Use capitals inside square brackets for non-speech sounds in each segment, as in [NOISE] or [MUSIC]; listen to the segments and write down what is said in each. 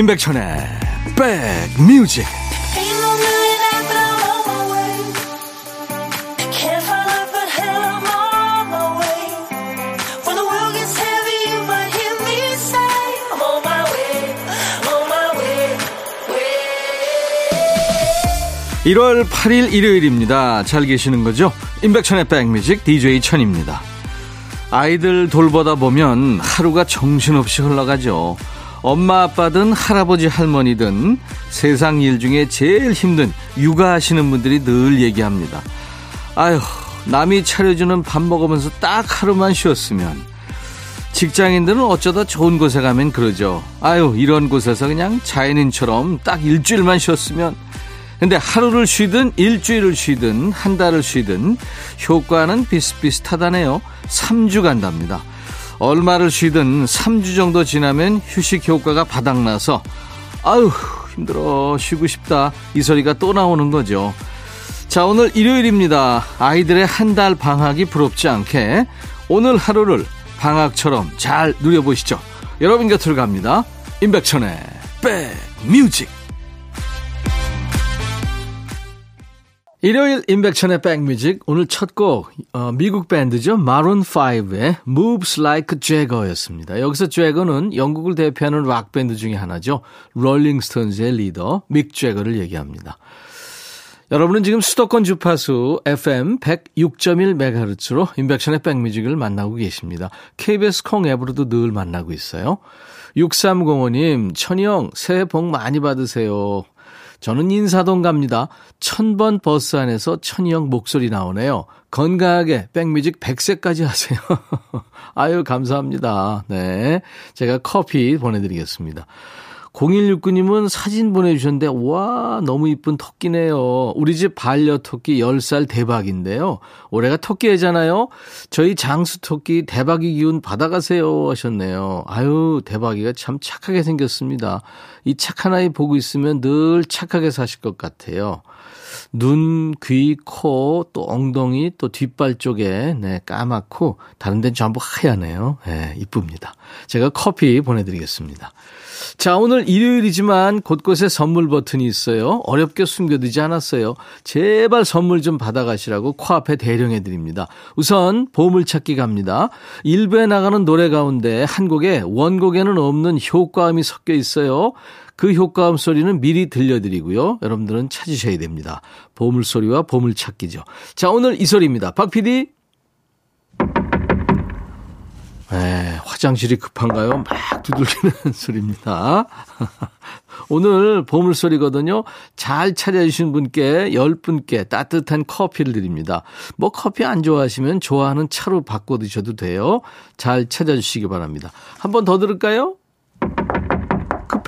임백천의 백뮤직. (1월 8일) 일요일입니다. 잘 계시는 거죠? 임백천의 백뮤직 DJ 천입니다. 아이들 돌보다 보면 하루가 정신없이 흘러가죠 엄마 아빠든 할아버지 할머니든 세상 일 중에 제일 힘든 육아하시는 분들이 늘 얘기합니다. 아휴, 남이 차려주는 밥 먹으면서 딱 하루만 쉬었으면. 직장인들은 어쩌다 좋은 곳에 가면 그러죠. 아유, 이런 곳에서 그냥 자연인처럼 딱 일주일만 쉬었으면. 근데 하루를 쉬든 일주일을 쉬든 한 달을 쉬든 효과는 비슷비슷하다네요. 3주 간답니다. 얼마를 쉬든 3주 정도 지나면 휴식 효과가 바닥나서 아유 힘들어 쉬고 싶다 이 소리가 또 나오는 거죠. 자 오늘 일요일입니다. 아이들의 한 달 방학이 부럽지 않게 오늘 하루를 방학처럼 잘 누려보시죠. 여러분 곁으로 갑니다. 임백천의 백뮤직 일요일 임백천의 백뮤직 오늘 첫곡 어, 미국 밴드죠 마룬 5의 Moves Like Jagger였습니다. 여기서 Jagger는 영국을 대표하는 락 밴드 중에 하나죠. 롤링스톤즈의 리더 믹 재거를 얘기합니다. 여러분은 지금 수도권 주파수 FM 106.1MHz로 임백천의 백뮤직을 만나고 계십니다. KBS 콩 앱으로도 늘 만나고 있어요. 6305님, 천희형 새해 복 많이 받으세요. 저는 인사동 갑니다. 천번 버스 안에서 천희형 목소리 나오네요. 건강하게 백뮤직 100세까지 하세요. [LAUGHS] 아유, 감사합니다. 네. 제가 커피 보내드리겠습니다. 0169님은 사진 보내주셨는데, 와, 너무 이쁜 토끼네요. 우리 집 반려 토끼 10살 대박인데요. 올해가 토끼 해잖아요. 저희 장수 토끼 대박이 기운 받아가세요. 하셨네요. 아유, 대박이가 참 착하게 생겼습니다. 이 착한 아이 보고 있으면 늘 착하게 사실 것 같아요. 눈, 귀, 코, 또 엉덩이, 또 뒷발 쪽에, 네, 까맣고, 다른 데는 전부 하얗네요. 네, 이쁩니다. 제가 커피 보내드리겠습니다. 자, 오늘 일요일이지만 곳곳에 선물 버튼이 있어요. 어렵게 숨겨두지 않았어요. 제발 선물 좀 받아가시라고 코앞에 대령해 드립니다. 우선 보물찾기 갑니다. 일부에 나가는 노래 가운데 한 곡에 원곡에는 없는 효과음이 섞여 있어요. 그 효과음 소리는 미리 들려드리고요. 여러분들은 찾으셔야 됩니다. 보물소리와 보물찾기죠. 자, 오늘 이 소리입니다. 박 PD. 네, 화장실이 급한가요? 막 두들기는 [LAUGHS] 소리입니다. [LAUGHS] 오늘 보물소리거든요. 잘 찾아주신 분께 10분께 따뜻한 커피를 드립니다. 뭐 커피 안 좋아하시면 좋아하는 차로 바꿔 드셔도 돼요. 잘 찾아주시기 바랍니다. 한 번 더 들을까요?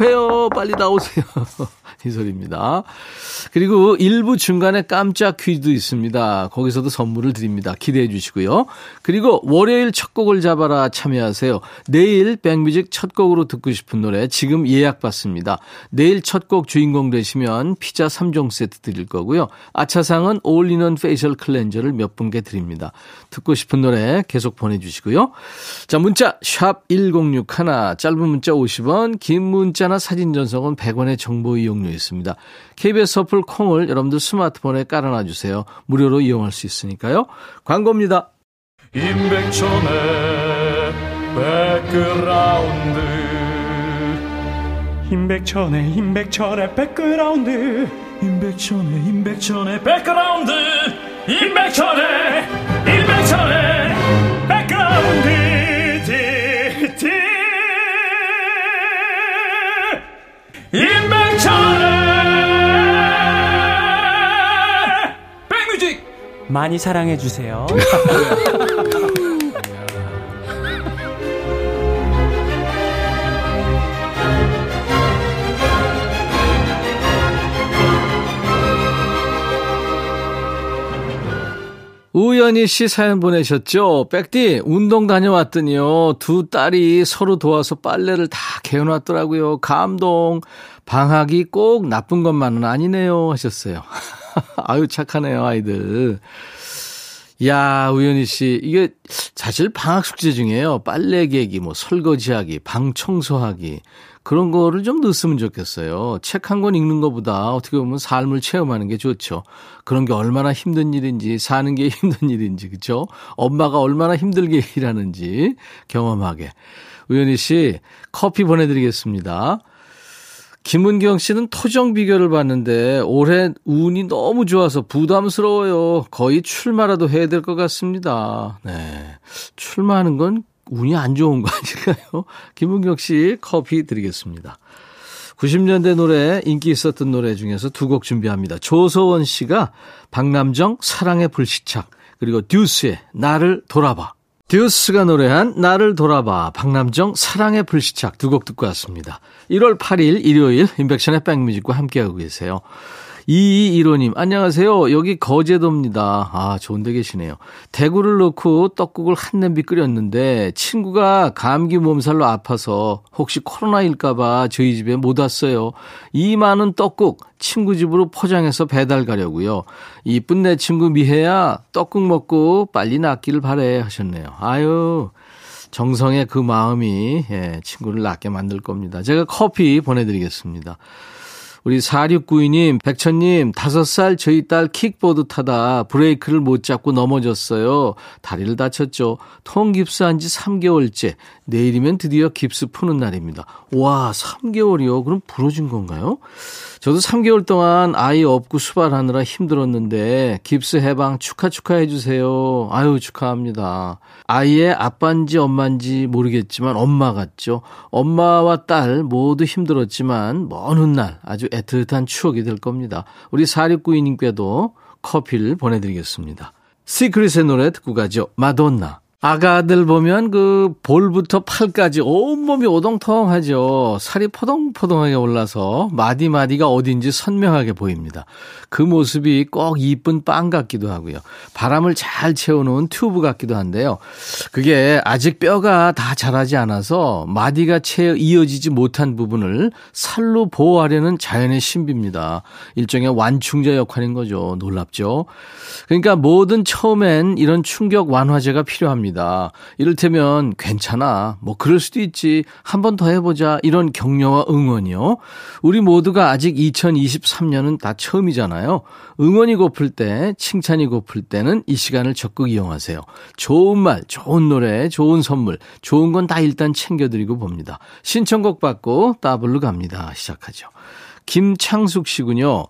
급해요. 빨리 나오세요. 이 소리입니다. 그리고 일부 중간에 깜짝 퀴즈도 있습니다. 거기서도 선물을 드립니다. 기대해 주시고요. 그리고 월요일 첫 곡을 잡아라 참여하세요. 내일 백뮤직 첫 곡으로 듣고 싶은 노래 지금 예약 받습니다. 내일 첫 곡 주인공 되시면 피자 3종 세트 드릴 거고요. 아차상은 올리는 페이셜 클렌저를 몇 분께 드립니다. 듣고 싶은 노래 계속 보내주시고요. 자 문자 샵 1061 짧은 문자 50원 긴 문자나 사진 전송은 100원의 정보 이용료 있습니다. KBS 어플 콩을 여러분들 스마트폰에 깔아놔 주세요. 무료로 이용할 수 있으니까요. 광고입니다. 임백천의 백그라운드 임백천의 임백천의 백그라운드 임백천의 임백천의 백그라운드 임백천의 임백천의 백그라운드 티티 임백 많이 사랑해 주세요. [LAUGHS] 우연희 씨 사연 보내셨죠? 백디, 운동 다녀왔더니요. 두 딸이 서로 도와서 빨래를 다 개어놨더라고요. 감동. 방학이 꼭 나쁜 것만은 아니네요. 하셨어요. [LAUGHS] [LAUGHS] 아유, 착하네요, 아이들. 야, 우연희 씨, 이게 사실 방학 숙제 중에요. 빨래 개기, 뭐 설거지하기, 방 청소하기. 그런 거를 좀 넣었으면 좋겠어요. 책 한 권 읽는 것보다 어떻게 보면 삶을 체험하는 게 좋죠. 그런 게 얼마나 힘든 일인지, 사는 게 [LAUGHS] 힘든 일인지, 그죠? 엄마가 얼마나 힘들게 일하는지 경험하게. 우연희 씨, 커피 보내드리겠습니다. 김은경 씨는 토정 비결을 봤는데 올해 운이 너무 좋아서 부담스러워요. 거의 출마라도 해야 될 것 같습니다. 네. 출마하는 건 운이 안 좋은 거 아닐까요? [LAUGHS] 김은경 씨 커피 드리겠습니다. 90년대 노래 인기 있었던 노래 중에서 두 곡 준비합니다. 조서원 씨가 박남정 사랑의 불시착 그리고 듀스의 나를 돌아봐. 듀스가 노래한 나를 돌아봐 박남정 사랑의 불시착 두 곡 듣고 왔습니다. 1월 8일 일요일 인백션의 백뮤직과 함께하고 계세요. 2215님, 안녕하세요. 여기 거제도입니다. 아, 좋은 데 계시네요. 대구를 넣고 떡국을 한 냄비 끓였는데 친구가 감기 몸살로 아파서 혹시 코로나일까봐 저희 집에 못 왔어요. 이 많은 떡국 친구 집으로 포장해서 배달 가려고요. 이쁜 내 친구 미혜야, 떡국 먹고 빨리 낫기를 바래 하셨네요. 아유. 정성의 그 마음이 예, 친구를 낫게 만들 겁니다. 제가 커피 보내드리겠습니다. 우리 4692님, 백천님, 5살 저희 딸 킥보드 타다 브레이크를 못 잡고 넘어졌어요. 다리를 다쳤죠. 통깁스한 지 3개월째. 내일이면 드디어 깁스 푸는 날입니다. 와, 3개월이요? 그럼 부러진 건가요? 저도 3개월 동안 아이 업고 수발하느라 힘들었는데 깁스 해방 축하 축하해 주세요. 아유 축하합니다. 아이의 아빠인지 엄마인지 모르겠지만 엄마 같죠. 엄마와 딸 모두 힘들었지만 먼 훗날 아주 애틋한 추억이 될 겁니다. 우리 4692님께도 커피를 보내드리겠습니다. 시크릿의 노래 듣고 가죠. 마돈나. 아가들 보면 그 볼부터 팔까지 온몸이 오동통하죠. 살이 포동포동하게 올라서 마디마디가 어딘지 선명하게 보입니다. 그 모습이 꼭 이쁜 빵 같기도 하고요. 바람을 잘 채워놓은 튜브 같기도 한데요. 그게 아직 뼈가 다 자라지 않아서 마디가 채 이어지지 못한 부분을 살로 보호하려는 자연의 신비입니다. 일종의 완충제 역할인 거죠. 놀랍죠? 그러니까 뭐든 처음엔 이런 충격 완화제가 필요합니다. 겁니다. 이를테면 괜찮아. 뭐 그럴 수도 있지. 한 번 더 해보자. 이런 격려와 응원이요. 우리 모두가 아직 2023년은 다 처음이잖아요. 응원이 고플 때, 칭찬이 고플 때는 이 시간을 적극 이용하세요. 좋은 말, 좋은 노래, 좋은 선물, 좋은 건 다 일단 챙겨드리고 봅니다. 신청곡 받고 따블로 갑니다. 시작하죠. 김창숙 씨군요.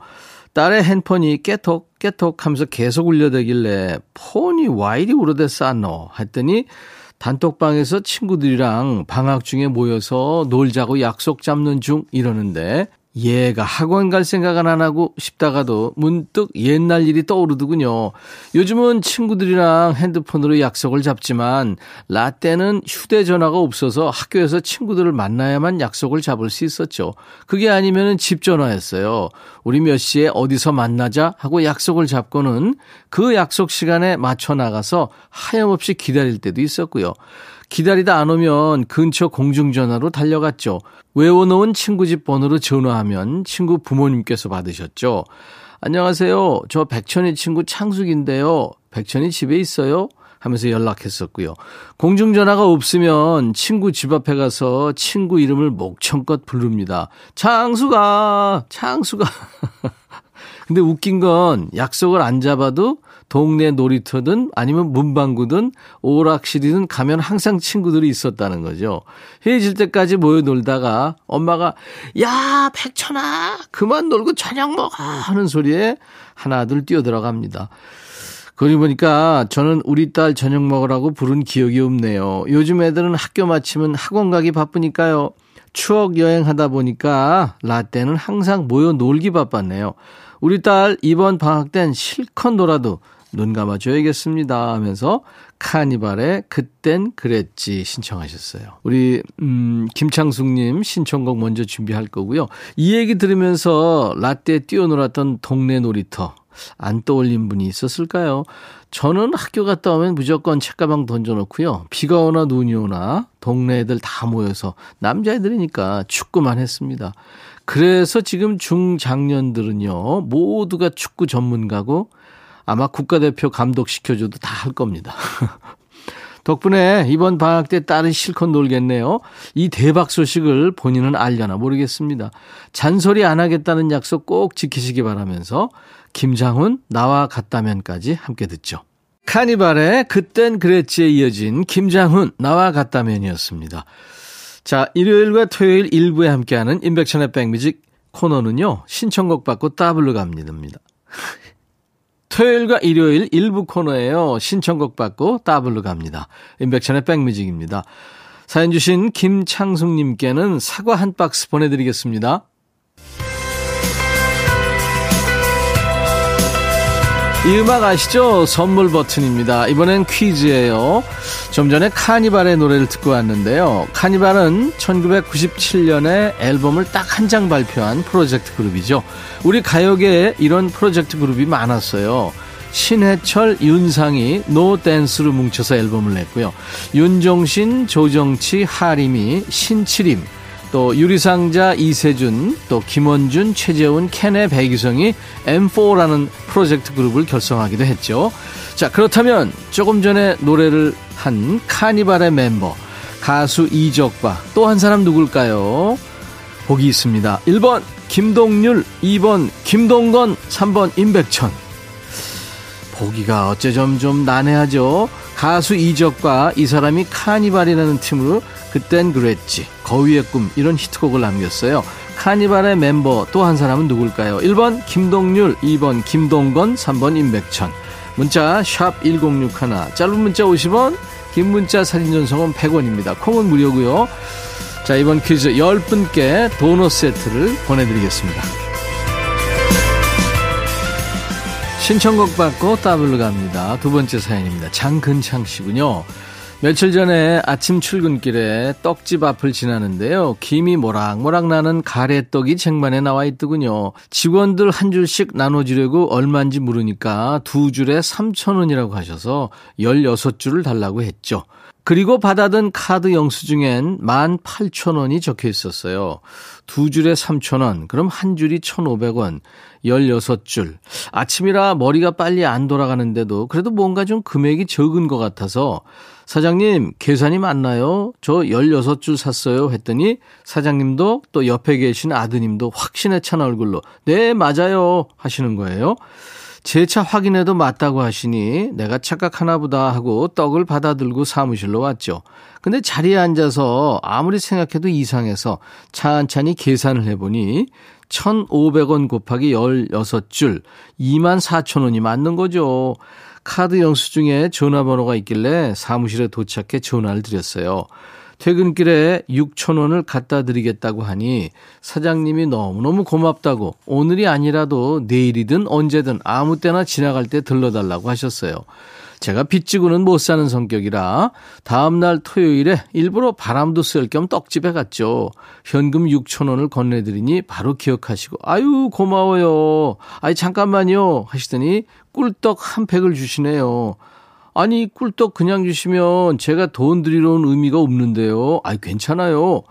딸의 핸폰이 깨톡 깨톡 하면서 계속 울려대길래 폰이 와 이리 울어댔싸노? 했더니 단톡방에서 친구들이랑 방학 중에 모여서 놀자고 약속 잡는 중 이러는데 얘가 학원 갈 생각은 안 하고 싶다가도 문득 옛날 일이 떠오르더군요. 요즘은 친구들이랑 핸드폰으로 약속을 잡지만 라떼는 휴대전화가 없어서 학교에서 친구들을 만나야만 약속을 잡을 수 있었죠. 그게 아니면 집 전화였어요. 우리 몇 시에 어디서 만나자 하고 약속을 잡고는 그 약속 시간에 맞춰 나가서 하염없이 기다릴 때도 있었고요. 기다리다 안 오면 근처 공중전화로 달려갔죠. 외워놓은 친구 집 번호로 전화하면 친구 부모님께서 받으셨죠. 안녕하세요. 저 백천이 친구 창숙인데요. 백천이 집에 있어요? 하면서 연락했었고요. 공중전화가 없으면 친구 집 앞에 가서 친구 이름을 목청껏 부릅니다. 창수가, 창수가. [LAUGHS] 근데 웃긴 건 약속을 안 잡아도 동네 놀이터든 아니면 문방구든 오락실이든 가면 항상 친구들이 있었다는 거죠. 헤어질 때까지 모여 놀다가 엄마가 야 백천아 그만 놀고 저녁 먹어 하는 소리에 하나둘 뛰어들어갑니다. 그러고 보니까 저는 우리 딸 저녁 먹으라고 부른 기억이 없네요. 요즘 애들은 학교 마치면 학원 가기 바쁘니까요. 추억 여행하다 보니까 라떼는 항상 모여 놀기 바빴네요. 우리 딸 이번 방학 땐 실컷 놀아도 눈 감아줘야겠습니다 하면서 카니발의 그땐 그랬지 신청하셨어요. 우리 음 김창숙님 신청곡 먼저 준비할 거고요. 이 얘기 들으면서 라떼 뛰어놀았던 동네 놀이터 안 떠올린 분이 있었을까요? 저는 학교 갔다 오면 무조건 책가방 던져놓고요. 비가 오나 눈이 오나 동네 애들 다 모여서 남자애들이니까 축구만 했습니다. 그래서 지금 중장년들은요 모두가 축구 전문가고 아마 국가대표 감독시켜줘도 다 할 겁니다. [LAUGHS] 덕분에 이번 방학 때 딸이 실컷 놀겠네요. 이 대박 소식을 본인은 알려나 모르겠습니다. 잔소리 안 하겠다는 약속 꼭 지키시기 바라면서 김장훈 나와 같다면까지 함께 듣죠. 카니발의 그땐 그랬지에 이어진 김장훈 나와 같다면이었습니다. 자, 일요일과 토요일 일부에 함께하는 인백션의 백뮤직 코너는요. 신청곡 받고 따블로 갑니다. [LAUGHS] 토요일과 일요일 일부 코너예요. 신청곡 받고 따블로 갑니다. 인백션의 백뮤직입니다. 사연 주신 김창숙님께는 사과 한 박스 보내드리겠습니다. 이 음악 아시죠? 선물 버튼입니다. 이번엔 퀴즈예요. 좀 전에 카니발의 노래를 듣고 왔는데요. 카니발은 1997년에 앨범을 딱 한 장 발표한 프로젝트 그룹이죠. 우리 가요계에 이런 프로젝트 그룹이 많았어요. 신해철, 윤상이 노 댄스로 뭉쳐서 앨범을 냈고요. 윤종신, 조정치, 하림이, 신치림, 또 유리상자 이세준, 또 김원준, 최재훈, 캔의 배기성이 M4라는 프로젝트 그룹을 결성하기도 했죠. 자, 그렇다면 조금 전에 노래를 한 카니발의 멤버, 가수 이적과 또 한 사람 누굴까요? 보기 있습니다. 1번 김동률, 2번 김동건, 3번 임백천. 보기가 어째 점 좀 난해하죠. 가수 이적과 이 사람이 카니발이라는 팀으로 그땐 그랬지. 거위의 꿈 이런 히트곡을 남겼어요. 카니발의 멤버 또 한 사람은 누굴까요? 1번 김동률, 2번 김동건, 3번 임백천. 문자 샵 1061, 짧은 문자 50원, 긴 문자 사진 전송은 100원입니다. 콩은 무료고요. 자, 이번 퀴즈 10분께 도넛 세트를 보내드리겠습니다. 신청곡 받고 따블로 갑니다. 두 번째 사연입니다. 장근창 씨군요. 며칠 전에 아침 출근길에 떡집 앞을 지나는데요. 김이 모락모락 나는 가래떡이 쟁반에 나와 있더군요. 직원들 한 줄씩 나눠주려고 얼마인지 물으니까 두 줄에 3천 원이라고 하셔서 16줄을 달라고 했죠. 그리고 받아든 카드 영수증엔 18,000원이 적혀 있었어요. 두 줄에 3,000원, 그럼 한 줄이 1,500원, 16줄. 아침이라 머리가 빨리 안 돌아가는데도 그래도 뭔가 좀 금액이 적은 것 같아서 사장님, 계산이 맞나요? 저 16줄 샀어요. 했더니 사장님도 또 옆에 계신 아드님도 확신에 찬 얼굴로 네, 맞아요. 하시는 거예요. 제 차 확인해도 맞다고 하시니 내가 착각하나 보다 하고 떡을 받아들고 사무실로 왔죠. 근데 자리에 앉아서 아무리 생각해도 이상해서 찬찬히 계산을 해보니 1,500원 곱하기 16줄 24,000원이 맞는 거죠. 카드 영수증에 전화번호가 있길래 사무실에 도착해 전화를 드렸어요. 퇴근길에 6천원을 갖다 드리겠다고 하니 사장님이 너무너무 고맙다고 오늘이 아니라도 내일이든 언제든 아무 때나 지나갈 때 들러달라고 하셨어요. 제가 빚지고는 못 사는 성격이라 다음날 토요일에 일부러 바람도 쐴 겸 떡집에 갔죠. 현금 6천 원을 건네드리니 바로 기억하시고 아유 고마워요. 아니 잠깐만요 하시더니 꿀떡 한 팩을 주시네요. 아니 꿀떡 그냥 주시면 제가 돈 드리러 온 의미가 없는데요. 아이 괜찮아요.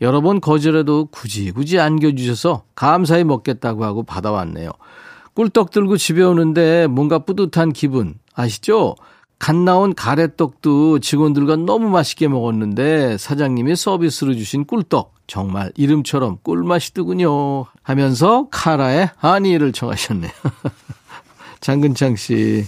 여러 번 거절해도 굳이 굳이 안겨주셔서 감사히 먹겠다고 하고 받아왔네요. 꿀떡 들고 집에 오는데 뭔가 뿌듯한 기분 아시죠? 갓 나온 가래떡도 직원들과 너무 맛있게 먹었는데 사장님이 서비스로 주신 꿀떡 정말 이름처럼 꿀맛이더군요 하면서 카라의 하니를 청하셨네요. [LAUGHS] 장근창 씨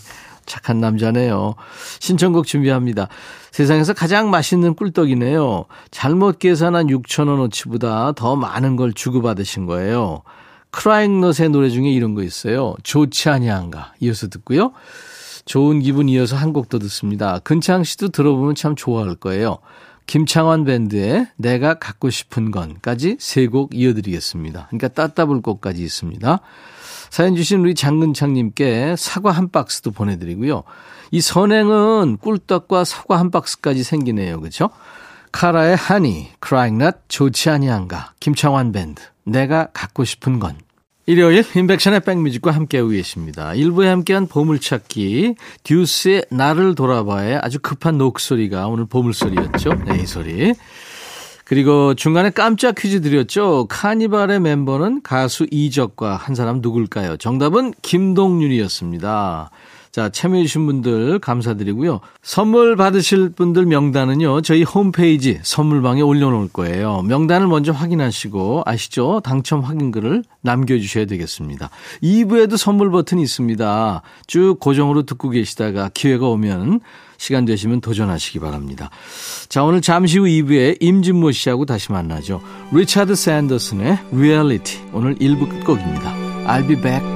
착한 남자네요. 신청곡 준비합니다. 세상에서 가장 맛있는 꿀떡이네요. 잘못 계산한 6천원어치보다 더 많은 걸 주고받으신 거예요. 크라잉넛의 노래 중에 이런 거 있어요. 좋지 아니한가 이어서 듣고요. 좋은 기분 이어서 한 곡 더 듣습니다. 근창 씨도 들어보면 참 좋아할 거예요. 김창완 밴드의 내가 갖고 싶은 건까지 세 곡 이어드리겠습니다. 그러니까 따따블 곡까지 있습니다. 사연 주신 우리 장근창님께 사과 한 박스도 보내드리고요. 이 선행은 꿀떡과 사과 한 박스까지 생기네요. 그렇죠? 카라의 하니, 크라잉넛 좋지 아니한가, 김창완 밴드, 내가 갖고 싶은 건. 일요일 인백션의 백뮤직과 함께하고 계십니다. 일부에 함께한 보물찾기 듀스의 나를 돌아봐의 아주 급한 녹소리가 오늘 보물소리였죠. 네, 이 소리. 그리고 중간에 깜짝 퀴즈 드렸죠. 카니발의 멤버는 가수 이적과 한 사람 누굴까요? 정답은 김동윤이었습니다. 자, 참여해주신 분들 감사드리고요. 선물 받으실 분들 명단은요, 저희 홈페이지 선물방에 올려놓을 거예요. 명단을 먼저 확인하시고, 아시죠? 당첨 확인글을 남겨주셔야 되겠습니다. 2부에도 선물 버튼이 있습니다. 쭉 고정으로 듣고 계시다가 기회가 오면 시간 되시면 도전하시기 바랍니다. 자, 오늘 잠시 후 2부에 임진모 씨하고 다시 만나죠. 리차드 샌더슨의 Reality. 오늘 1부 끝곡입니다. I'll be back.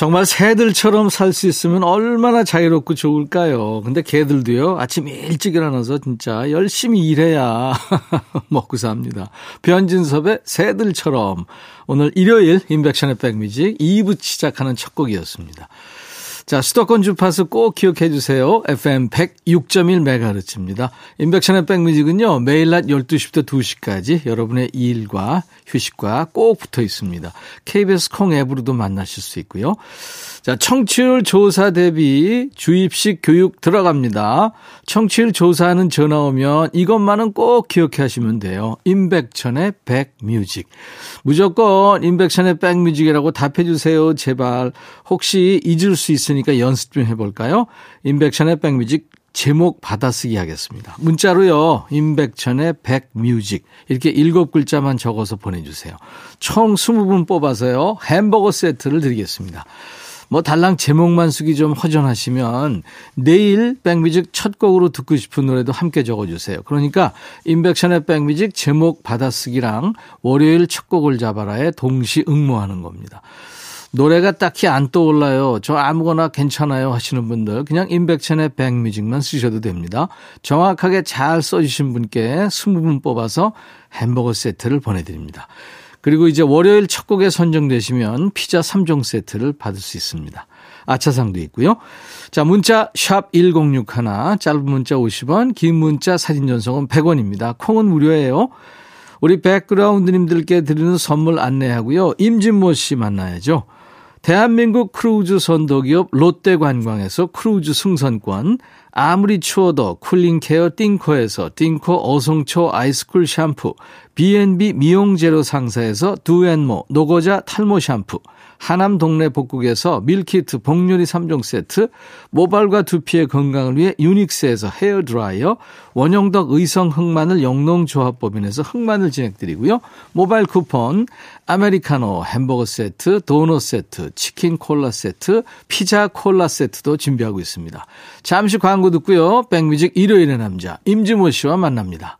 정말 새들처럼 살 수 있으면 얼마나 자유롭고 좋을까요? 근데 개들도요, 아침 일찍 일어나서 진짜 열심히 일해야 [LAUGHS] 먹고 삽니다. 변진섭의 새들처럼. 오늘 일요일 인백션의 백뮤직 2부 시작하는 첫 곡이었습니다. 자, 수도권 주파수 꼭 기억해 주세요. FM 106.1MHz입니다. 인백션의 백뮤직은요, 매일 낮 12시부터 2시까지 여러분의 일과 휴식과 꼭 붙어 있습니다. KBS 콩 앱으로도 만나실 수 있고요. 자, 청취율 조사 대비 주입식 교육 들어갑니다. 청취율 조사하는 전화 오면 이것만은 꼭 기억해 하시면 돼요. 임백천의 백뮤직. 무조건 임백천의 백뮤직이라고 답해 주세요. 제발. 혹시 잊을 수 있으니 까 연습 좀 해볼까요? 임백천의 백뮤직 제목 받아쓰기 하겠습니다. 문자로요. 임백천의 백뮤직 이렇게 일곱 글자만 적어서 보내주세요. 총 20분 뽑아서요. 햄버거 세트를 드리겠습니다. 뭐 달랑 제목만 쓰기 좀 허전하시면 내일 백뮤직 첫 곡으로 듣고 싶은 노래도 함께 적어주세요. 그러니까 인백션의 백뮤직 제목 받아쓰기랑 월요일 첫 곡을 잡아라에 동시 응모하는 겁니다. 노래가 딱히 안 떠올라요. 저 아무거나 괜찮아요 하시는 분들 그냥 인백천의 백뮤직만 쓰셔도 됩니다. 정확하게 잘 써주신 분께 20분 뽑아서 햄버거 세트를 보내드립니다. 그리고 이제 월요일 첫 곡에 선정되시면 피자 3종 세트를 받을 수 있습니다. 아차상도 있고요. 자, 문자 샵 1061, 짧은 문자 50원, 긴 문자 사진 전송은 100원입니다. 콩은 무료예요. 우리 백그라운드님들께 드리는 선물 안내하고요. 임진모 씨 만나야죠. 대한민국 크루즈 선도기업 롯데관광에서 크루즈 승선권, 아무리 추워도 쿨링케어 띵코에서 띵코 어성초 아이스쿨 샴푸, B&B 미용재료 상사에서 두앤모 노고자 탈모 샴푸, 하남 동네 복국에서 밀키트 복요리 3종 세트, 모발과 두피의 건강을 위해 유닉스에서 헤어드라이어, 원형덕 의성 흑마늘 영농조합법인에서 흑마늘 진행드리고요. 모바일 쿠폰, 아메리카노 햄버거 세트, 도넛 세트, 치킨 콜라 세트, 피자 콜라 세트도 준비하고 있습니다. 잠시 광고 듣고요. 백뮤직 일요일의 남자 임지모 씨와 만납니다.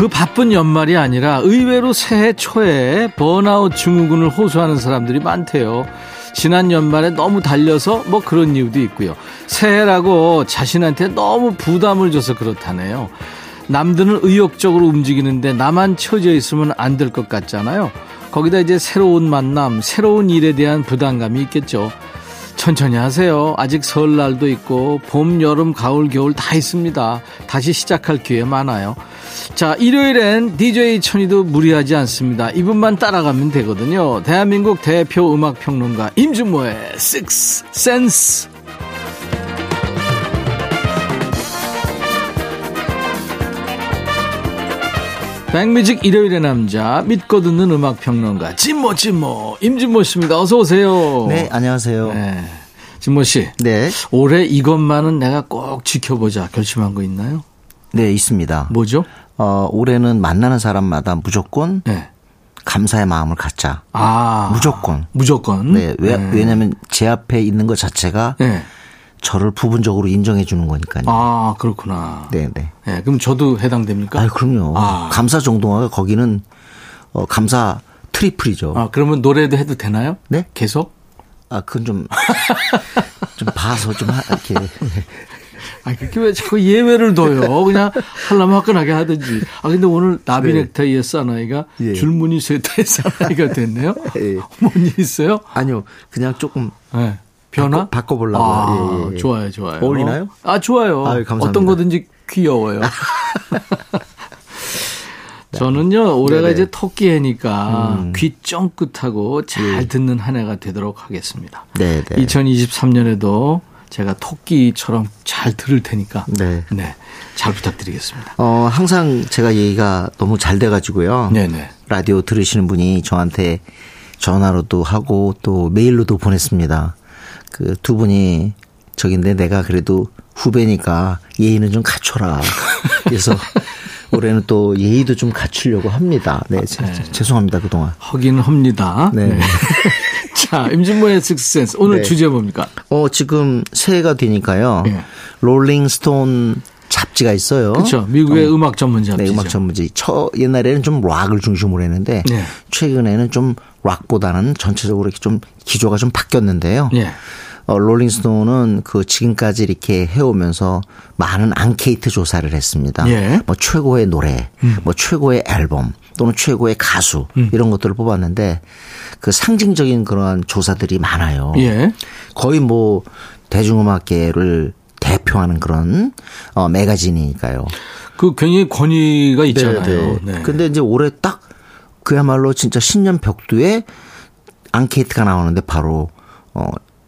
그 바쁜 연말이 아니라 의외로 새해 초에 번아웃 증후군을 호소하는 사람들이 많대요. 지난 연말에 너무 달려서 뭐 그런 이유도 있고요. 새해라고 자신한테 너무 부담을 줘서 그렇다네요. 남들은 의욕적으로 움직이는데 나만 처져 있으면 안 될 것 같잖아요. 거기다 이제 새로운 만남, 새로운 일에 대한 부담감이 있겠죠. 천천히 하세요. 아직 설날도 있고 봄, 여름, 가을, 겨울 다 있습니다. 다시 시작할 기회 많아요. 자, 일요일엔 DJ 천이도 무리하지 않습니다. 이분만 따라가면 되거든요. 대한민국 대표 음악 평론가 임준모의 Six Sense. 백뮤직 일요일의 남자 믿고 듣는 음악 평론가 진모 진모 임진모 씨입니다. 어서 오세요. 네, 안녕하세요. 네. 네. 진모 씨. 네. 올해 이것만은 내가 꼭 지켜보자 결심한 거 있나요? 네, 있습니다. 뭐죠? 어, 올해는 만나는 사람마다 무조건 네. 감사의 마음을 갖자. 아. 무조건. 무조건. 네, 왜, 왜냐면 제 앞에 있는 것 자체가 네. 저를 부분적으로 인정해 주는 거니까요. 아, 그렇구나. 네, 네. 네, 그럼 저도 해당됩니까? 아, 그럼요. 아. 감사 정동화가 거기는 어, 감사 트리플이죠. 아, 그러면 노래도 해도 되나요? 네? 계속? 아, 그건 좀, [LAUGHS] 좀 봐서 좀 하, 이렇게. [LAUGHS] 아, 그렇게 왜 자꾸 예외를 둬요? 그냥 하려면 화끈하게 하든지. 아, 근데 오늘 나비 네. 넥타이의 사나이가 예. 줄무늬 스웨터의 사나이가 됐네요? [LAUGHS] 예. 뭔일 있어요? 아니요, 그냥 조금. 네. 변화? 바꿔- 바꿔 보려고요. 아, 예, 예. 좋아요, 좋아요. 어울리나요? 아, 좋아요. 아유, 감사합니다. 어떤 거든지 귀여워요. [LAUGHS] 저는요, 올해가 네네. 이제 토끼 해니까 음. 귀 쫑긋하고 잘 예. 듣는 한 해가 되도록 하겠습니다. 네, 네. 2023년에도 제가 토끼처럼 잘 들을 테니까. 네. 네. 잘 부탁드리겠습니다. 어, 항상 제가 얘기가 너무 잘 돼 가지고요. 네네. 라디오 들으시는 분이 저한테 전화로도 하고 또 메일로도 보냈습니다. 그 두 분이 저긴데 내가 그래도 후배니까 예의는 좀 갖춰라. 그래서 [LAUGHS] 올해는 또 예의도 좀 갖추려고 합니다. 네, 제- 제- 죄송합니다 그동안. 하긴 합니다. 네. [LAUGHS] 자, 임진모의 식스센스. 오늘 네. 주제 뭡니까? 어 지금 새해가 되니까요. 예. 롤링스톤 잡지가 있어요. 그렇죠. 미국의 음악 전문 잡지죠. 네, 음악 전문지. 처 옛날에는 좀 락을 중심으로 했는데 네. 최근에는 좀 락보다는 전체적으로 이렇게 좀 기조가 좀 바뀌었는데요. 예. 어, 롤링스톤은 그 지금까지 이렇게 해오면서 많은 앙케이트 조사를 했습니다. 예. 음. 뭐 최고의 노래, 뭐 최고의 앨범 또는 최고의 가수 이런 것들을 뽑았는데 그 상징적인 그러한 조사들이 많아요. 예. 거의 뭐 대중음악계를 대표하는 그런 어 매거진이니까요. 그 굉장히 권위가 있잖아요. 네. 근데 이제 올해 딱 그야말로 진짜 신년 벽두에 앙케이트가 나오는데 바로 어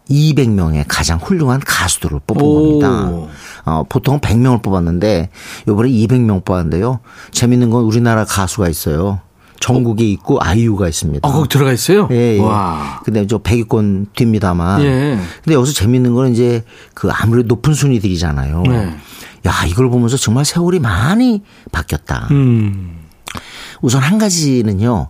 200명의 가장 훌륭한 가수들을 뽑은 오. 겁니다. 어, 보통 100명을 뽑았는데 요번에 200명 뽑았는데요. 재밌는 건 우리나라 가수가 있어요. 정국이 있고 아이유가 있습니다. 아, 거기 들어가 있어요? 예, 예. 와. 근데 저 100위권 뒤입니다만. 예. 근데 여기서 재밌는 거는 이제 그 아무래도 높은 순위들이잖아요. 네. 야, 이걸 보면서 정말 세월이 많이 바뀌었다. 음. 우선 한 가지는요,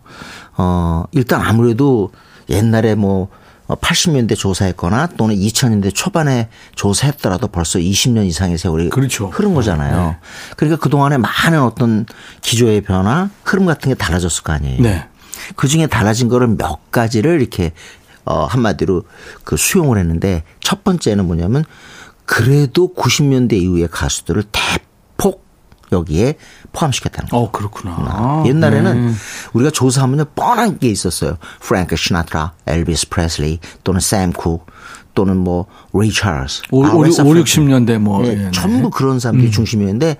어, 일단 아무래도 옛날에 뭐 80년대 조사했거나 또는 2000년대 초반에 조사했더라도 벌써 20년 이상의 세월이 그렇죠. 흐른 거잖아요. 그러니까 그동안에 많은 어떤 기조의 변화, 흐름 같은 게 달라졌을 거 아니에요. 네. 그 중에 달라진 거를 몇 가지를 이렇게 어 한마디로 그 수용을 했는데 첫 번째는 뭐냐면 그래도 90년대 이후의 가수들을 대폭 여기에 포함시켰다는 거예요. 어, 그렇구나. 옛날에는 네. 우리가 조사하면 뻔한 게 있었어요. 프랭크 시나트라, 엘비스 프레슬리 또는 샘쿡 또는 뭐 리차스. 오, 오, 오, 60년대 뭐. 네, 예, 네. 전부 그런 사람들이 중심이었는데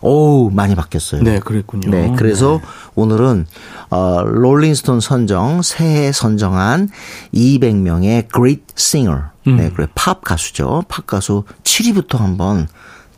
어우 많이 바뀌었어요. 네, 그랬군요. 네, 그래서 오늘은 어 롤링스톤 선정 새해 선정한 200명의 Great Singer. 음. 네, 그래 팝 가수죠. 팝 가수 7위부터 한번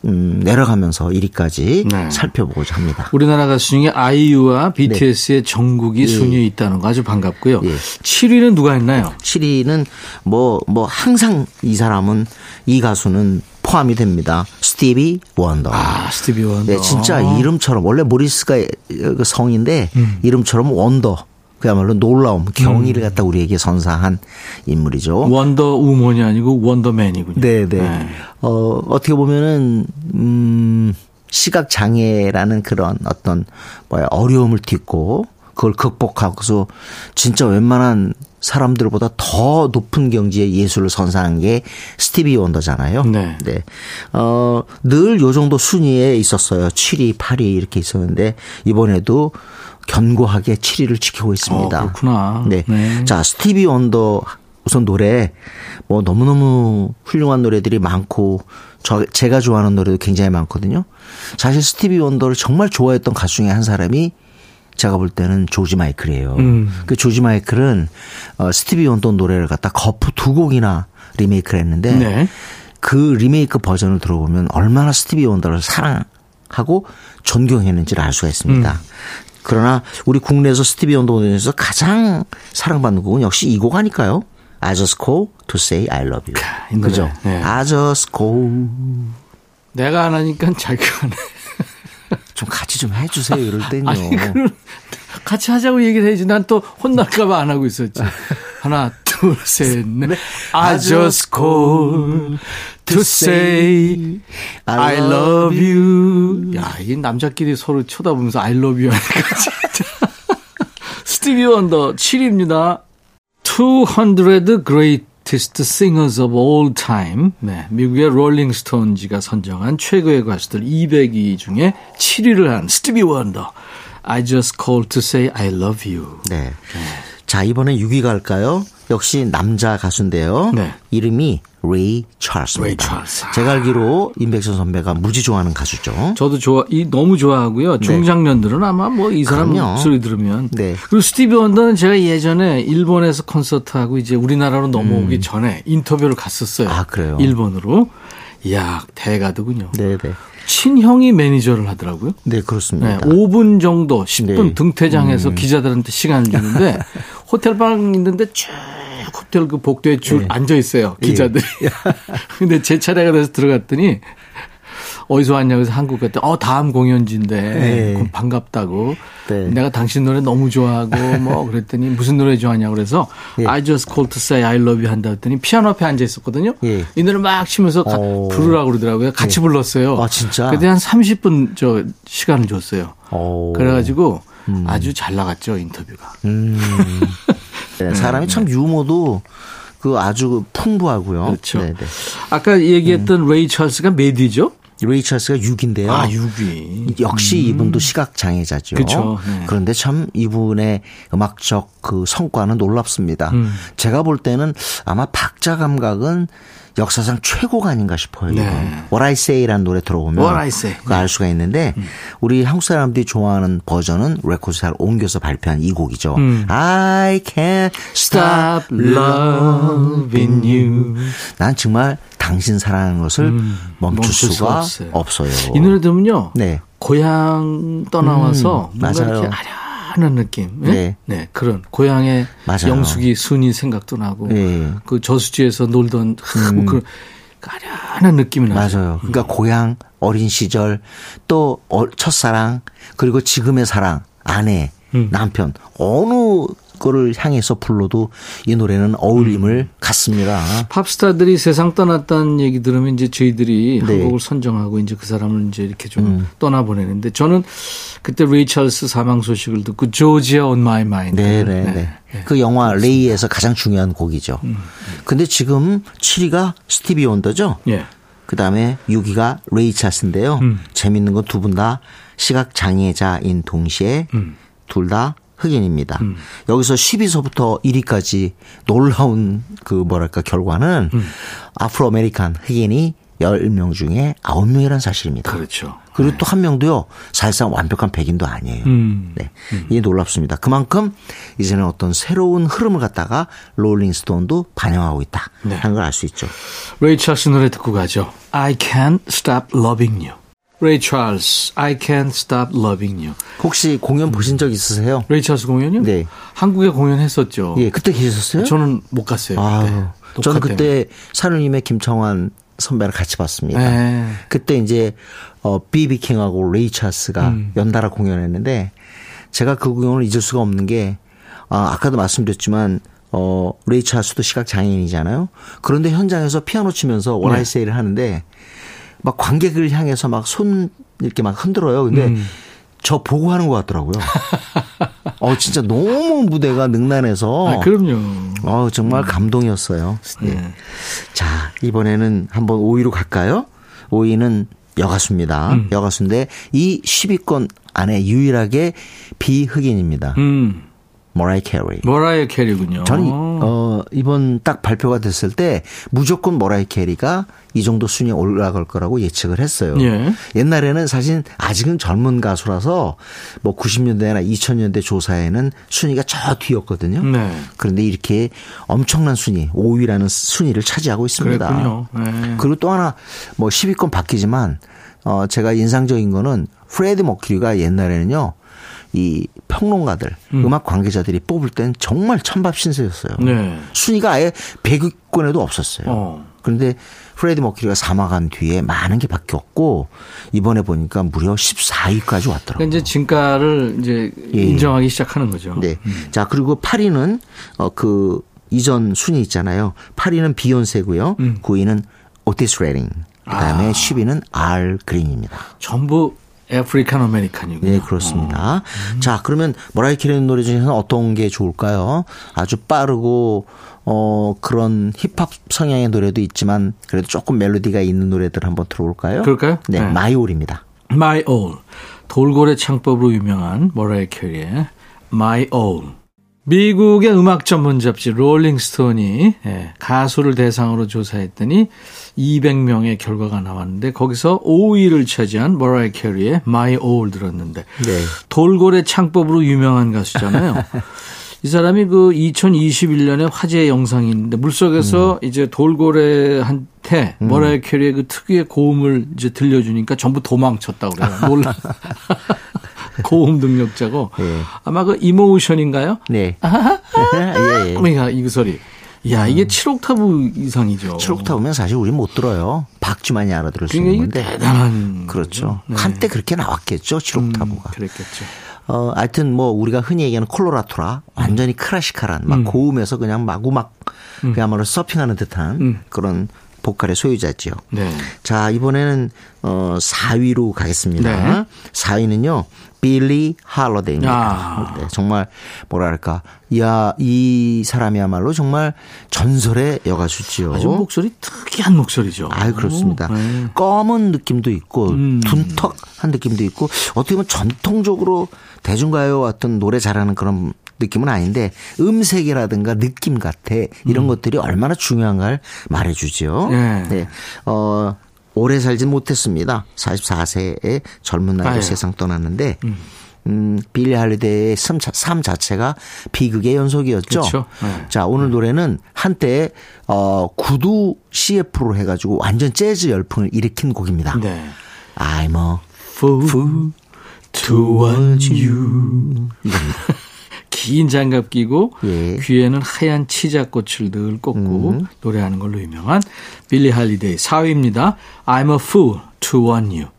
음, 내려가면서 1위까지 네. 살펴보고자 합니다. 우리나라 가수 중에 아이유와 BTS의 정국이 순위에 있다는 거 아주 반갑고요. 예. 7위는 누가 했나요? 7위는 뭐, 뭐, 항상 이 사람은, 이 가수는 포함이 됩니다. 스티비 원더. 아, 스티비 원더. 네, 진짜 이름처럼, 원래 모리스가 그 성인데, 음. 이름처럼 원더. 그야말로 놀라움, 경이를 갖다 우리에게 선사한 인물이죠. 원더 우먼이 아니고 원더맨이군요. 네, 네. 어, 어떻게 보면은, 음, 시각장애라는 그런 어떤, 뭐야, 어려움을 딛고, 그걸 극복하고서 진짜 웬만한 사람들보다 더 높은 경지의 예술을 선사한 게 스티비 원더잖아요. 네. 어, 늘 요 정도 순위에 있었어요. 7위, 8위 이렇게 있었는데, 이번에도 견고하게 7위를 지키고 있습니다. 어, 그렇구나. 네. 네. 자, 스티비 원더 우선 노래 뭐 너무너무 훌륭한 노래들이 많고 저 제가 좋아하는 노래도 굉장히 많거든요. 사실 스티비 원더를 정말 좋아했던 가수 중에 한 사람이 제가 볼 때는 조지 마이클이에요. 그 조지 마이클은 어, 스티비 원더 노래를 갖다 거푸 두 곡이나 리메이크를 했는데 네. 그 리메이크 버전을 들어보면 얼마나 스티비 원더를 사랑하고 존경했는지를 알 수가 있습니다. 그러나 우리 국내에서 스티비 원더 중에서 가장 사랑받는 곡은 역시 이 곡 아닐까요? I just called to say I love you. 그죠? 네. I just called. 내가 안 하니까 자기가 하네. [LAUGHS] 좀 같이 좀 해주세요. 이럴 [LAUGHS] 땐요. 아니, 같이 하자고 얘기를 해야지. 난 또 혼날까봐 안 하고 있었지. [LAUGHS] 하나, 둘, 셋, 넷. I just call to say I love you. 야, 이 남자끼리 서로 쳐다보면서 I love you 하니까 진짜. 스티비 원더 7위입니다. 200 Greatest Singers of All Time. 네, 미국의 롤링스톤지가 선정한 최고의 가수들 200위 중에 7위를 한 스티비 원더. I just called to say I love you. 네. 자, 이번에 6위 갈까요? 역시 남자 가수인데요. 네. 이름이 레이 찰스입니다. 레이 찰스. 제가 알기로 임백천 선배가 무지 좋아하는 가수죠. 저도 좋아, 이 너무 좋아하고요. 중장년들은 아마 뭐 이 사람 네. 그럼요. 목소리 들으면. 네. 그리고 스티비 원더는 제가 예전에 일본에서 콘서트하고 이제 우리나라로 넘어오기 전에 인터뷰를 갔었어요. 음. 아, 그래요? 일본으로. 이야, 대가더군요. 네, 네. 친형이 매니저를 하더라고요. 네, 네, 그렇습니다. 5분 정도, 10분 네. 등퇴장해서 기자들한테 시간을 주는데 [LAUGHS] 호텔방 있는데 쭉 호텔 그 복도에 줄 네. 앉아 있어요. 기자들이. [LAUGHS] 근데 제 차례가 돼서 들어갔더니 어디서 왔냐고 해서 한국 갔더니 어 다음 공연지인데 네. 반갑다고 네. 내가 당신 노래 너무 좋아하고 뭐 [LAUGHS] 그랬더니 무슨 노래 좋아하냐고 그래서 예. I just called to say I love you 한다 했더니 피아노 앞에 앉아 있었거든요. 예. 이 노래 막 치면서 가- 오. 부르라고 그러더라고요. 같이 불렀어요. 아, 진짜? 그때 한 30분 저 시간을 줬어요. 오. 그래가지고 아주 잘 나갔죠 인터뷰가. [LAUGHS] 네, 사람이 참 유머도 그 아주 풍부하고요. 그렇죠. 네, 네. 아까 얘기했던 레이 찰스가 몇 위죠? 레이 찰스가 6인데요. 아 6위. 역시 이분도 시각 장애자죠. 그쵸, 네. 그런데 참 이분의 음악적 그 성과는 놀랍습니다. 음. 제가 볼 때는 아마 박자 감각은 역사상 최고가 아닌가 싶어요. 네. What I Say라는 노래 들어보면 What I Say. 음. 그거 알 수가 있는데 우리 한국 사람들이 좋아하는 버전은 레코드사를 옮겨서 발표한 이 곡이죠. 음. I can't Stop loving you. 난 정말 당신 사랑하는 것을 멈출, 음. 멈출 수 수가 없어요. 없어요. 이 노래 들으면요. 네. 고향 떠나와서 음, 뭔가 맞아요. 이렇게 아련한 느낌. 예? 네. 그런 고향의 맞아요. 영숙이 순이 생각도 나고 네. 그 저수지에서 놀던 하, 뭐 그런 아련한 느낌이 나죠. 맞아요. 그러니까 고향, 어린 시절, 또 어- 첫사랑, 그리고 지금의 사랑, 아내, 음. 남편, 어느 거를 향해서 불러도 이 노래는 어울림을 갖습니다. 팝스타들이 세상 떠났다는 얘기 들으면 이제 저희들이 네. 음. 한 곡을 선정하고 이제 그 사람을 이제 이렇게 좀 떠나보내는데 저는 그때 레이 찰스 사망 소식을 듣고 조지아 on my mind. 네네 네. 그 영화 레이에서 가장 중요한 곡이죠. 음. 근데 지금 7위가 스티비 원더죠? 예. 그 다음에 6위가 레이 찰스인데요. 음. 재밌는 건 두 분 다 시각 장애자인 동시에 음. 둘다 흑인입니다. 여기서 10위서부터 1위까지 놀라운 그 뭐랄까 결과는 음. Afro American 흑인이 10명 중에 9명이라는 사실입니다. 그렇죠. 그리고 또 한 명도요, 사실상 완벽한 백인도 아니에요. 음. 네. 이게 놀랍습니다. 그만큼 이제는 어떤 새로운 흐름을 갖다가 롤링스톤도 반영하고 있다. 네. 하는 걸 알 수 있죠. 레이 찰스 노래 듣고 가죠. I can't stop loving you. 레이 찰스, I can't stop loving you. 혹시 공연 보신 적 있으세요? 레이 찰스 공연이요? 네. 한국에 공연했었죠. 예, 그때 계셨어요? 저는 못 갔어요. 아, 그때. 저는 그때 산울림의 김창완 선배랑 같이 봤습니다. 네. 그때 이제 어 비비 킹하고 레이 찰스가 음. 연달아 공연했는데 제가 그 공연을 잊을 수가 없는 게 아, 아까도 말씀드렸지만 어 레이 찰스도 시각 장애인이잖아요. 그런데 현장에서 피아노 치면서 네. 원아이세이를 하는데 막 관객을 향해서 막 손 이렇게 막 흔들어요. 근데 음. 저 보고 하는 것 같더라고요. [LAUGHS] 어 진짜 너무 무대가 능란해서 아, 그럼요. 어, 정말 감동이었어요. 예. 네. 자, 이번에는 한번 5위로 갈까요? 5위는 여가수입니다. 음. 여가수인데 이 10위권 안에 유일하게 비흑인입니다. 음. 머라이어 캐리. 머라이어 캐리군요. 저는 어 이번 딱 발표가 됐을 때 무조건 머라이어 캐리가 이 정도 순위 에 올라갈 거라고 예측을 했어요. 예. 옛날에는 사실 아직은 젊은 가수라서 뭐 90년대나 2000년대 조사에는 순위가 저 뒤였거든요. 네. 그런데 이렇게 엄청난 순위, 5위라는 순위를 차지하고 있습니다. 그랬군요. 네. 그리고 또 하나 뭐 10위권 밖이지만 어 제가 인상적인 거는 프레디 머큐리가 옛날에는요. 이 평론가들, 음악 관계자들이 뽑을 땐 정말 찬밥 신세였어요. 네. 순위가 아예 100위권에도 없었어요. 어. 그런데 프레디 머큐리가 사망한 뒤에 많은 게 바뀌었고 이번에 보니까 무려 14위까지 왔더라고요. 그러니까 이제 진가를 이제 예. 인정하기 시작하는 거죠. 네. 음. 자, 그리고 8위는 어 그 이전 순위 있잖아요. 8위는 비욘세고요. 음. 9위는 오티스 레딩. 그다음에 아. 10위는 알 그린입니다. 전부 African American이군요. 네, 그렇습니다. 음. 자, 그러면 머라이어 캐리 노래 중에서는 어떤 게 좋을까요? 아주 빠르고 어 그런 힙합 성향의 노래도 있지만 그래도 조금 멜로디가 있는 노래들 한번 들어볼까요? 그럴까요? 네, 네. My All입니다. My All. 돌고래 창법으로 유명한 머라이어 캐리의 My All. 미국의 음악 전문 잡지 롤링스톤이 예, 가수를 대상으로 조사했더니 200명의 결과가 나왔는데 거기서 5위를 차지한 머라이어 캐리의 My All 들었는데 네. 돌고래 창법으로 유명한 가수잖아요. [LAUGHS] 이 사람이 그 2021년에 화제 영상이 있는데 물속에서 음. 이제 돌고래한테 머라이어 캐리의 그 특유의 고음을 이제 들려주니까 전부 도망쳤다고 그래요. 놀라. [LAUGHS] [LAUGHS] 고음 능력자고 예. 아마 그 이모션인가요? 네. [LAUGHS] 예, 예. 그러니까 이 소리. 야 이게 7옥타브 이상이죠. 7옥타브면 사실 우리 못 들어요. 박쥐만이 알아들을 수 있는 건데. 대단한 그렇죠. 네. 한때 그렇게 나왔겠죠. 7옥타브가. 음, 그랬겠죠. 어, 하여튼 뭐 우리가 흔히 얘기하는 콜로라토라 완전히 클래시컬한 막 고음에서 그냥 마구막 그야말로 서핑하는 듯한 음. 그런 보컬의 소유자지요. 네. 자, 이번에는 어 4위로 가겠습니다. 네. 4위는요. 빌리 할러데이입니다. 아. 네, 정말 뭐랄까. 야, 이 사람이야말로 정말 전설의 여가수지요. 아주 목소리 특이한 목소리죠. 아유 그렇습니다. 네. 검은 느낌도 있고 음. 둔턱한 느낌도 있고 어떻게 보면 전통적으로 대중가요 어떤 노래 잘하는 그런 느낌은 아닌데 음색이라든가 느낌 같아 이런 것들이 얼마나 중요한가를 말해주죠. 네. 네. 어 오래 살진 못했습니다. 44세에 젊은 나이로 아유. 세상 떠났는데 음, 빌리 할리데이의 삶, 자- 자체가 비극의 연속이었죠. 그렇죠. 네. 자, 오늘 노래는 한때 어 구두 CF로 해 가지고 완전 재즈 열풍을 일으킨 곡입니다. 네. I'm a Fool to want you. 긴 장갑 끼고 예. 귀에는 하얀 치자꽃을 늘 꽂고 노래하는 걸로 유명한 빌리 할리데이 4위입니다. I'm a fool to want you.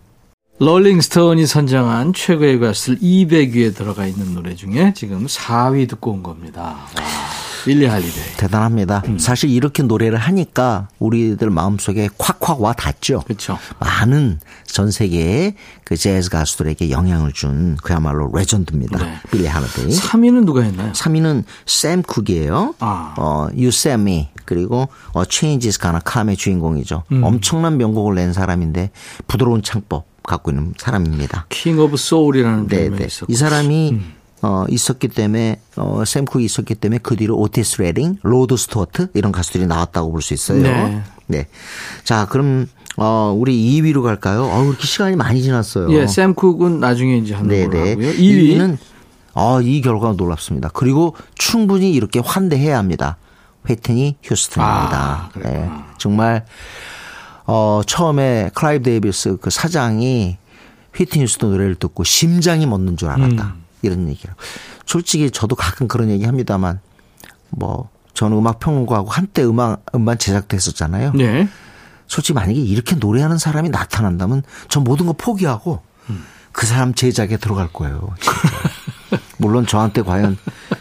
롤링스톤이 선정한 최고의 가수들 200위에 들어가 있는 노래 중에 지금 4위 듣고 온 겁니다. 와, 빌리 할리데이. 대단합니다. 사실 이렇게 노래를 하니까 우리들 마음속에 콱콱 와 닿죠. 그렇죠. 많은 전 세계의 그 재즈 가수들에게 영향을 준 그야말로 레전드입니다. 네. 빌리 할리데이. 3위는 누가 했나요? 3위는 샘 쿡이에요. 아. 어, You Send Me 그리고 어, Change is Gonna Come의 주인공이죠. 음. 엄청난 명곡을 낸 사람인데 부드러운 창법 갖고 있는 사람입니다. King of Soul이라는 네, 네. 있었고. 이 사람이 음. 어, 있었기 때문에 어, 샘 쿡이 있었기 때문에 그 뒤로 오티스 레딩, 로드 스튜어트 이런 가수들이 나왔다고 볼 수 있어요. 네. 네. 자, 그럼 어, 우리 2위로 갈까요? 어, 이렇게 시간이 많이 지났어요. 예, 샘 쿡은 나중에 이제 하는 걸로. 하고요. 2위. 2위는 아, 이 결과가 놀랍습니다. 그리고 충분히 이렇게 환대해야 합니다. 휘트니 휴스턴입니다. 아. 네. 정말 어, 처음에 클라이브 데이비스 그 사장이 휘트니 휴스턴 노래를 듣고 심장이 멎는 줄 알았다. 음. 이런 얘기를. 솔직히 저도 가끔 그런 얘기 합니다만 뭐 저는 음악 평론가하고 한때 음악 음반 제작도 했었잖아요. 네. 솔직히 만약에 이렇게 노래하는 사람이 나타난다면 전 모든 거 포기하고 그 사람 제작에 들어갈 거예요. [LAUGHS] 물론 저한테 과연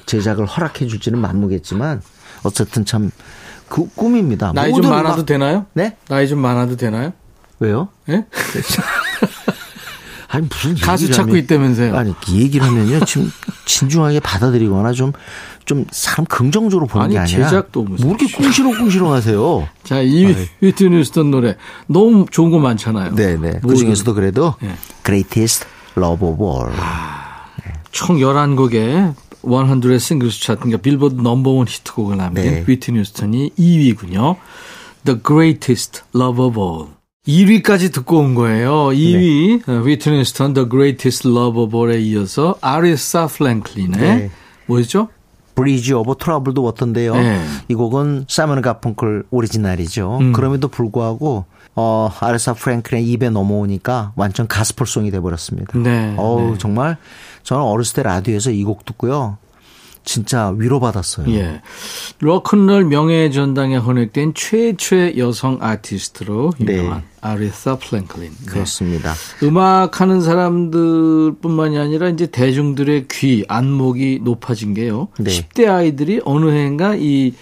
제작을 허락해 줄지는 만무겠지만 어쨌든 참 그 꿈입니다. 나이 좀 많아도 음악- 되나요? 네? 나이 좀 많아도 되나요? 왜요? 예? [LAUGHS] [LAUGHS] 아니 무슨 가수 찾고 있다면서요? 아니 이 얘기를 하면요 지금 진중하게 받아들이거나 좀좀 사람 긍정적으로 보는 아니, 게 아니라 제작도 무슨 뭐 이렇게 꿍시렁꿍시렁 하세요. [LAUGHS] 자, 2위 휘트니 휴스턴 노래 너무 좋은 거 많잖아요. 네네. 뭐 그 중에서도 그래도 네. Greatest Love of All. 총 11곡에 100의 singles 차트, 그러니까 빌보드 넘버원 히트곡을 남긴 네. 휘트니 휴스턴이 2위군요. The Greatest Love of All. 1위까지 듣고 온 거예요. 2위 어, 휘트니 휴스턴 The Greatest Love of All에 이어서 아레사 프랭클린의 네. 뭐였죠? Bridge Over Troubled Water던데요. 네. 이 곡은 사이먼 가펑클 오리지널이죠. 음. 그럼에도 불구하고 어 아레사 프랭클린의 입에 넘어오니까 완전 가스펠송이 돼 버렸습니다. 네, 어우 네. 정말 저는 어렸을 때 라디오에서 이 곡 듣고요. 진짜 위로받았어요. 예. 로큰롤 명예 전당에 헌액된 최초의 여성 아티스트로 유명한 아레사 프랭클린. 네. 그렇습니다. 음악 하는 사람들뿐만이 아니라 이제 대중들의 귀, 안목이 높아진 게요. 네. 10대 아이들이 어느 해인가 이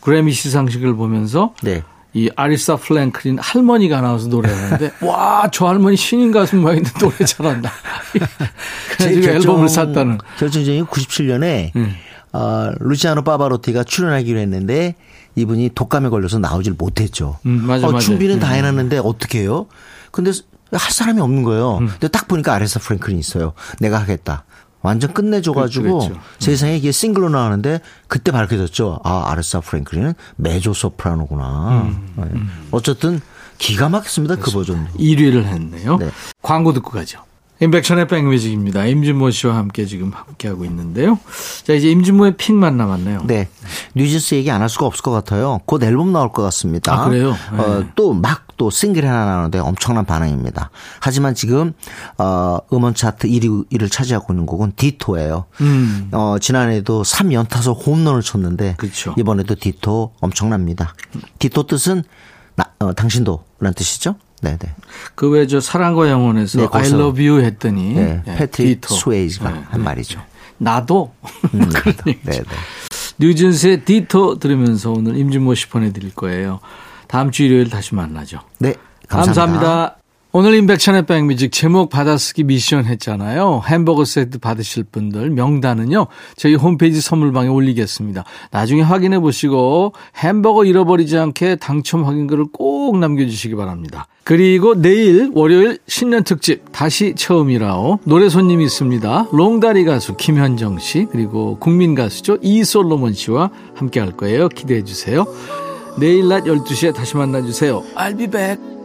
그래미 시상식을 보면서 네. 이 아레사 프랭클린 할머니가 나와서 노래하는데 [LAUGHS] 와 저 할머니 신인 가수 모양인데 노래 잘한다. [LAUGHS] 그래가지고 앨범을 샀다는. 결정적인 97년에 음. 어, 루치아노 파바로티가 출연하기로 했는데 이분이 독감에 걸려서 나오질 못했죠. 음, 맞아, 어, 맞아. 준비는 다 음. 해놨는데 어떻게 해요? 근데 할 사람이 없는 거예요. 음. 근데 딱 보니까 아레사 프랭클린이 있어요. 내가 하겠다. 완전 끝내줘가지고 그랬죠, 그랬죠. 세상에 이게 싱글로 나왔는데 그때 밝혀졌죠. 아 아레사 프랭클린은 메조 소프라노구나. 음, 네. 어쨌든 기가 막혔습니다. 그 버전도. 1위를 했네요. 네. 광고 듣고 가죠. 임백천의 백뮤직입니다. 임진모 씨와 함께 지금 함께하고 있는데요. 자, 이제 임진모의 pick만 남았네요. 네. 뉴진스 얘기 안 할 수가 없을 것 같아요. 곧 앨범 나올 것 같습니다. 아, 그래요? 네. 어, 또 막 또 싱글 하나 나오는데 엄청난 반응입니다. 하지만 지금 어, 음원 차트 1위를 차지하고 있는 곡은 Ditto예요. 음. 어, 지난해에도 3연타석 홈런을 쳤는데 그렇죠. 이번에도 Ditto 엄청납니다. Ditto 뜻은 나, 어, 당신도 라는 뜻이죠? 네, 네. 그 외 저 사랑과 영혼에서 네, I love you 했더니 네, 예, 패트릭. 스웨이즈가 네, 한 네. 말이죠. 나도 음, [LAUGHS] 그런 네, 얘기죠. 네. 뉴진스의 Ditto 들으면서 오늘 임진모 씨 보내드릴 거예요. 다음 주 일요일 다시 만나죠. 네, 감사합니다. 오늘 임백천의 백뮤직 제목 받아쓰기 미션 했잖아요. 햄버거 세트 받으실 분들 명단은요. 저희 홈페이지 선물방에 올리겠습니다. 나중에 확인해 보시고 햄버거 잃어버리지 않게 당첨 확인글을 꼭 남겨주시기 바랍니다. 그리고 내일 월요일 신년 특집 다시 처음이라오 노래 손님이 있습니다. 롱다리 가수 김현정 씨 그리고 국민 가수죠 이솔로몬 씨와 함께 할 거예요. 기대해 주세요. 내일 낮 12시에 다시 만나주세요. I'll be back.